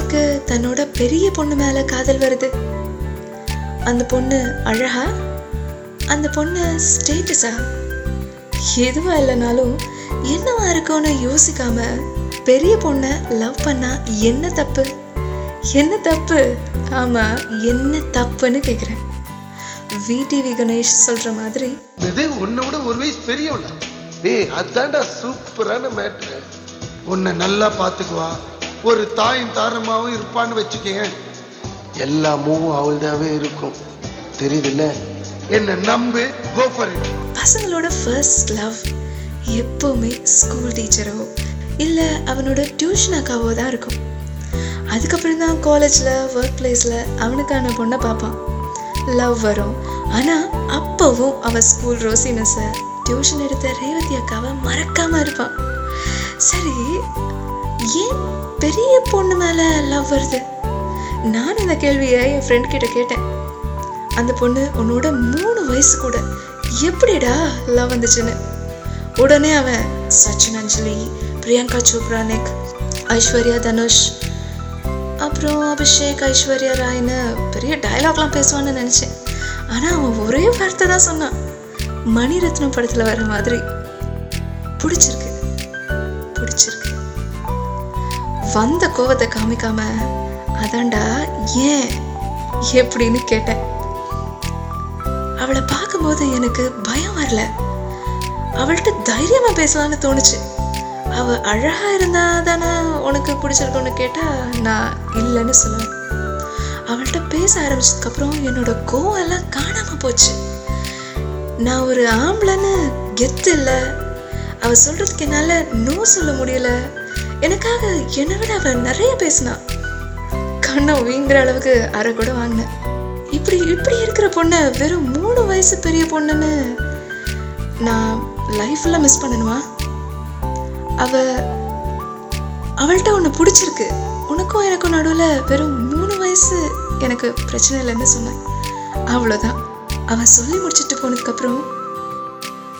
தன்னோட பெரிய பொண்ணு மேல காதல் வருது. அந்த பொண்ணு அழகா அந்த பொண்ணு ஸ்டேட்டஸா? எதுவா இல்லைனாலும் என்னவா இருக்கும்னு யோசிக்காம பெரிய பொண்ணை லவ் பண்ணா என்ன தப்பு? என்ன தப்பு? ஆமா என்ன தப்புன்னு கேக்குறேன். விடிவி கணேஷ் சொல்ற மாதிரி. இது உன்னை விட ஒரு வயசு பெரியவள ஏய் அதான்டா சூப்பரான மேட்ரு. உன்னை நல்லா பாத்துக்குவா. ஒரு தாயும் தாரமாவும் இருப்பான்னு வச்சுக்கோங்க. எல்லா மூவும் அவள்தாவே இருக்கும். தெரியுதுல்ல? என்ன நம்பு? கோ ஃபார் இட் பசங்களோட ஃபர்ஸ்ட் லவ் எப்போவுமே ஸ்கூல் டீச்சரோ இல்லை அவனோட டியூஷன் அக்காவோ தான் இருக்கும். அதுக்கப்புறம் தான் காலேஜில் ஒர்க் பிளேஸில் அவனுக்கான பொண்ணை பார்ப்பான். லவ் வரும். ஆனால் அப்போவும் அவன் ஸ்கூல் ரோசி மிஸ்ஸை டியூஷன் எடுத்த ரேவதி அக்காவை மறக்காமல் இருப்பான். சரி ஏன் பெரிய பொண்ணு மேலே லவ் வருது? நான் இந்த கேள்வியை என் ஃப்ரெண்ட் கிட்ட கேட்டேன். அந்த பொண்ணு உன்னோட மூணு வயசு கூட எப்படிடா லவ் வந்துச்சுன்னு. உடனே அவன் சச்சின் அஞ்சலி பிரியங்கா சோப்ரா நெக் ஐஸ்வர்யா தனுஷ் அப்புறம் அபிஷேக் ஐஸ்வர்யா ராய்னு பெரிய டயலாக்லாம் பேசுவான்னு நினச்சேன். ஆனால் அவன் ஒரே வார்த்தை தான் சொன்னான். மணிரத்னம் படத்தில் வர மாதிரி. பிடிச்சிருக்கு. வந்த கோவத்தை காமிக்காம அதான்டா ஏன்? எப்படின்னு கேட்டேன். அவளை பார்க்கும்போது எனக்கு பயம் வரல. அவள்கிட்ட தைரியமா பேசலாம்னு தோணுச்சு. அவ அழகா இருந்தா தானே உனக்கு பிடிச்சிருக்கோன்னு கேட்டா நான் இல்லைன்னு சொல்லுவேன் அவள்கிட்ட பேச ஆரம்பிச்சதுக்கு அப்புறம் என்னோட கோவம் எல்லாம் காணாம போச்சு. நான் ஒரு ஆம்பளைன்னு கெத்து இல்லை. அவ சொல்றதுக்கு என்னால நோ சொல்ல முடியல. எனக்காக என்னை விட அவன் நிறைய பேசினா. கண்ணை வீங்குற அளவுக்கு அரை கூட வாங்கினேன் இப்படி இப்படி இருக்கிற பொண்ணை வெறும் மூணு வயசு பெரிய பொண்ணுன்னு நான் லைஃப்ல மிஸ் பண்ணணுமா? அவ அவள்கிட்ட உன்னை பிடிச்சிருக்கு. உனக்கும் எனக்கும் நடுவில் வெறும் மூணு வயசு எனக்கு பிரச்சனை இல்லைன்னு சொன்னேன். அவ்வளோதான் அவன் சொல்லி முடிச்சுட்டு போனதுக்கப்புறம்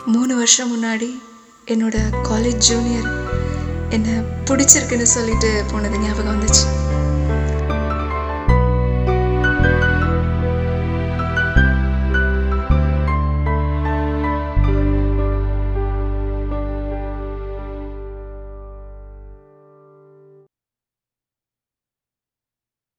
மூணு வருஷம் முன்னாடி என்னோட காலேஜ் ஜூனியர் என்னை பிடிச்சிருக்குன்னு சொல்லிட்டு போனது ஞாபகம் வந்துச்சு.